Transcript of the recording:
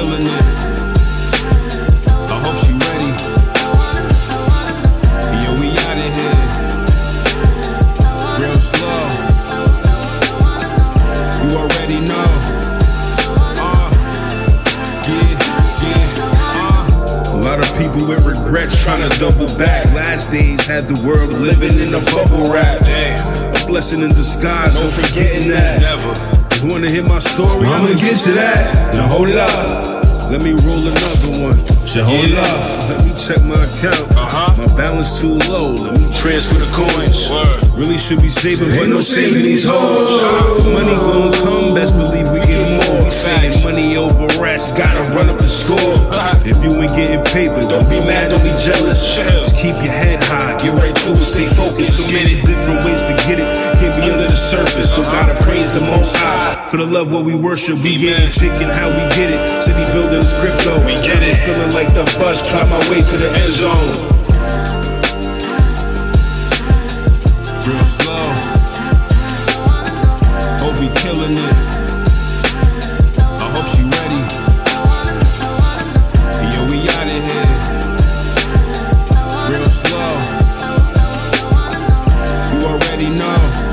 killing it. I hope she ready. Yo, we out of here. Real slow. You already know. Uh, uh. A lot of people with regrets trying to double back. Last days had the world living in a bubble wrap. A blessing in disguise, no forgetting that. You wanna hear my story? I'ma get to that. Now hold up. Let me roll another one. So hold up. Let me check my account. Uh-huh. My balance too low. Let me transfer the coins. Really should be saving, but no saving these hoes. The money gon' come, best believe we get more. We saying money over rest, gotta run up the score. Uh-huh. If you ain't getting paper, don't be mad, don't be jealous. Just keep your head high, get right to it, stay focused. So many surface. Still gotta praise the most high for the love what we worship. We get it, chicken, how we get it. City building is crypto. We get it. Feeling like the bus, climb my way to the end zone. Real slow. Hope we killing it. I hope she ready. Yo, we out of here. Real slow. You already know.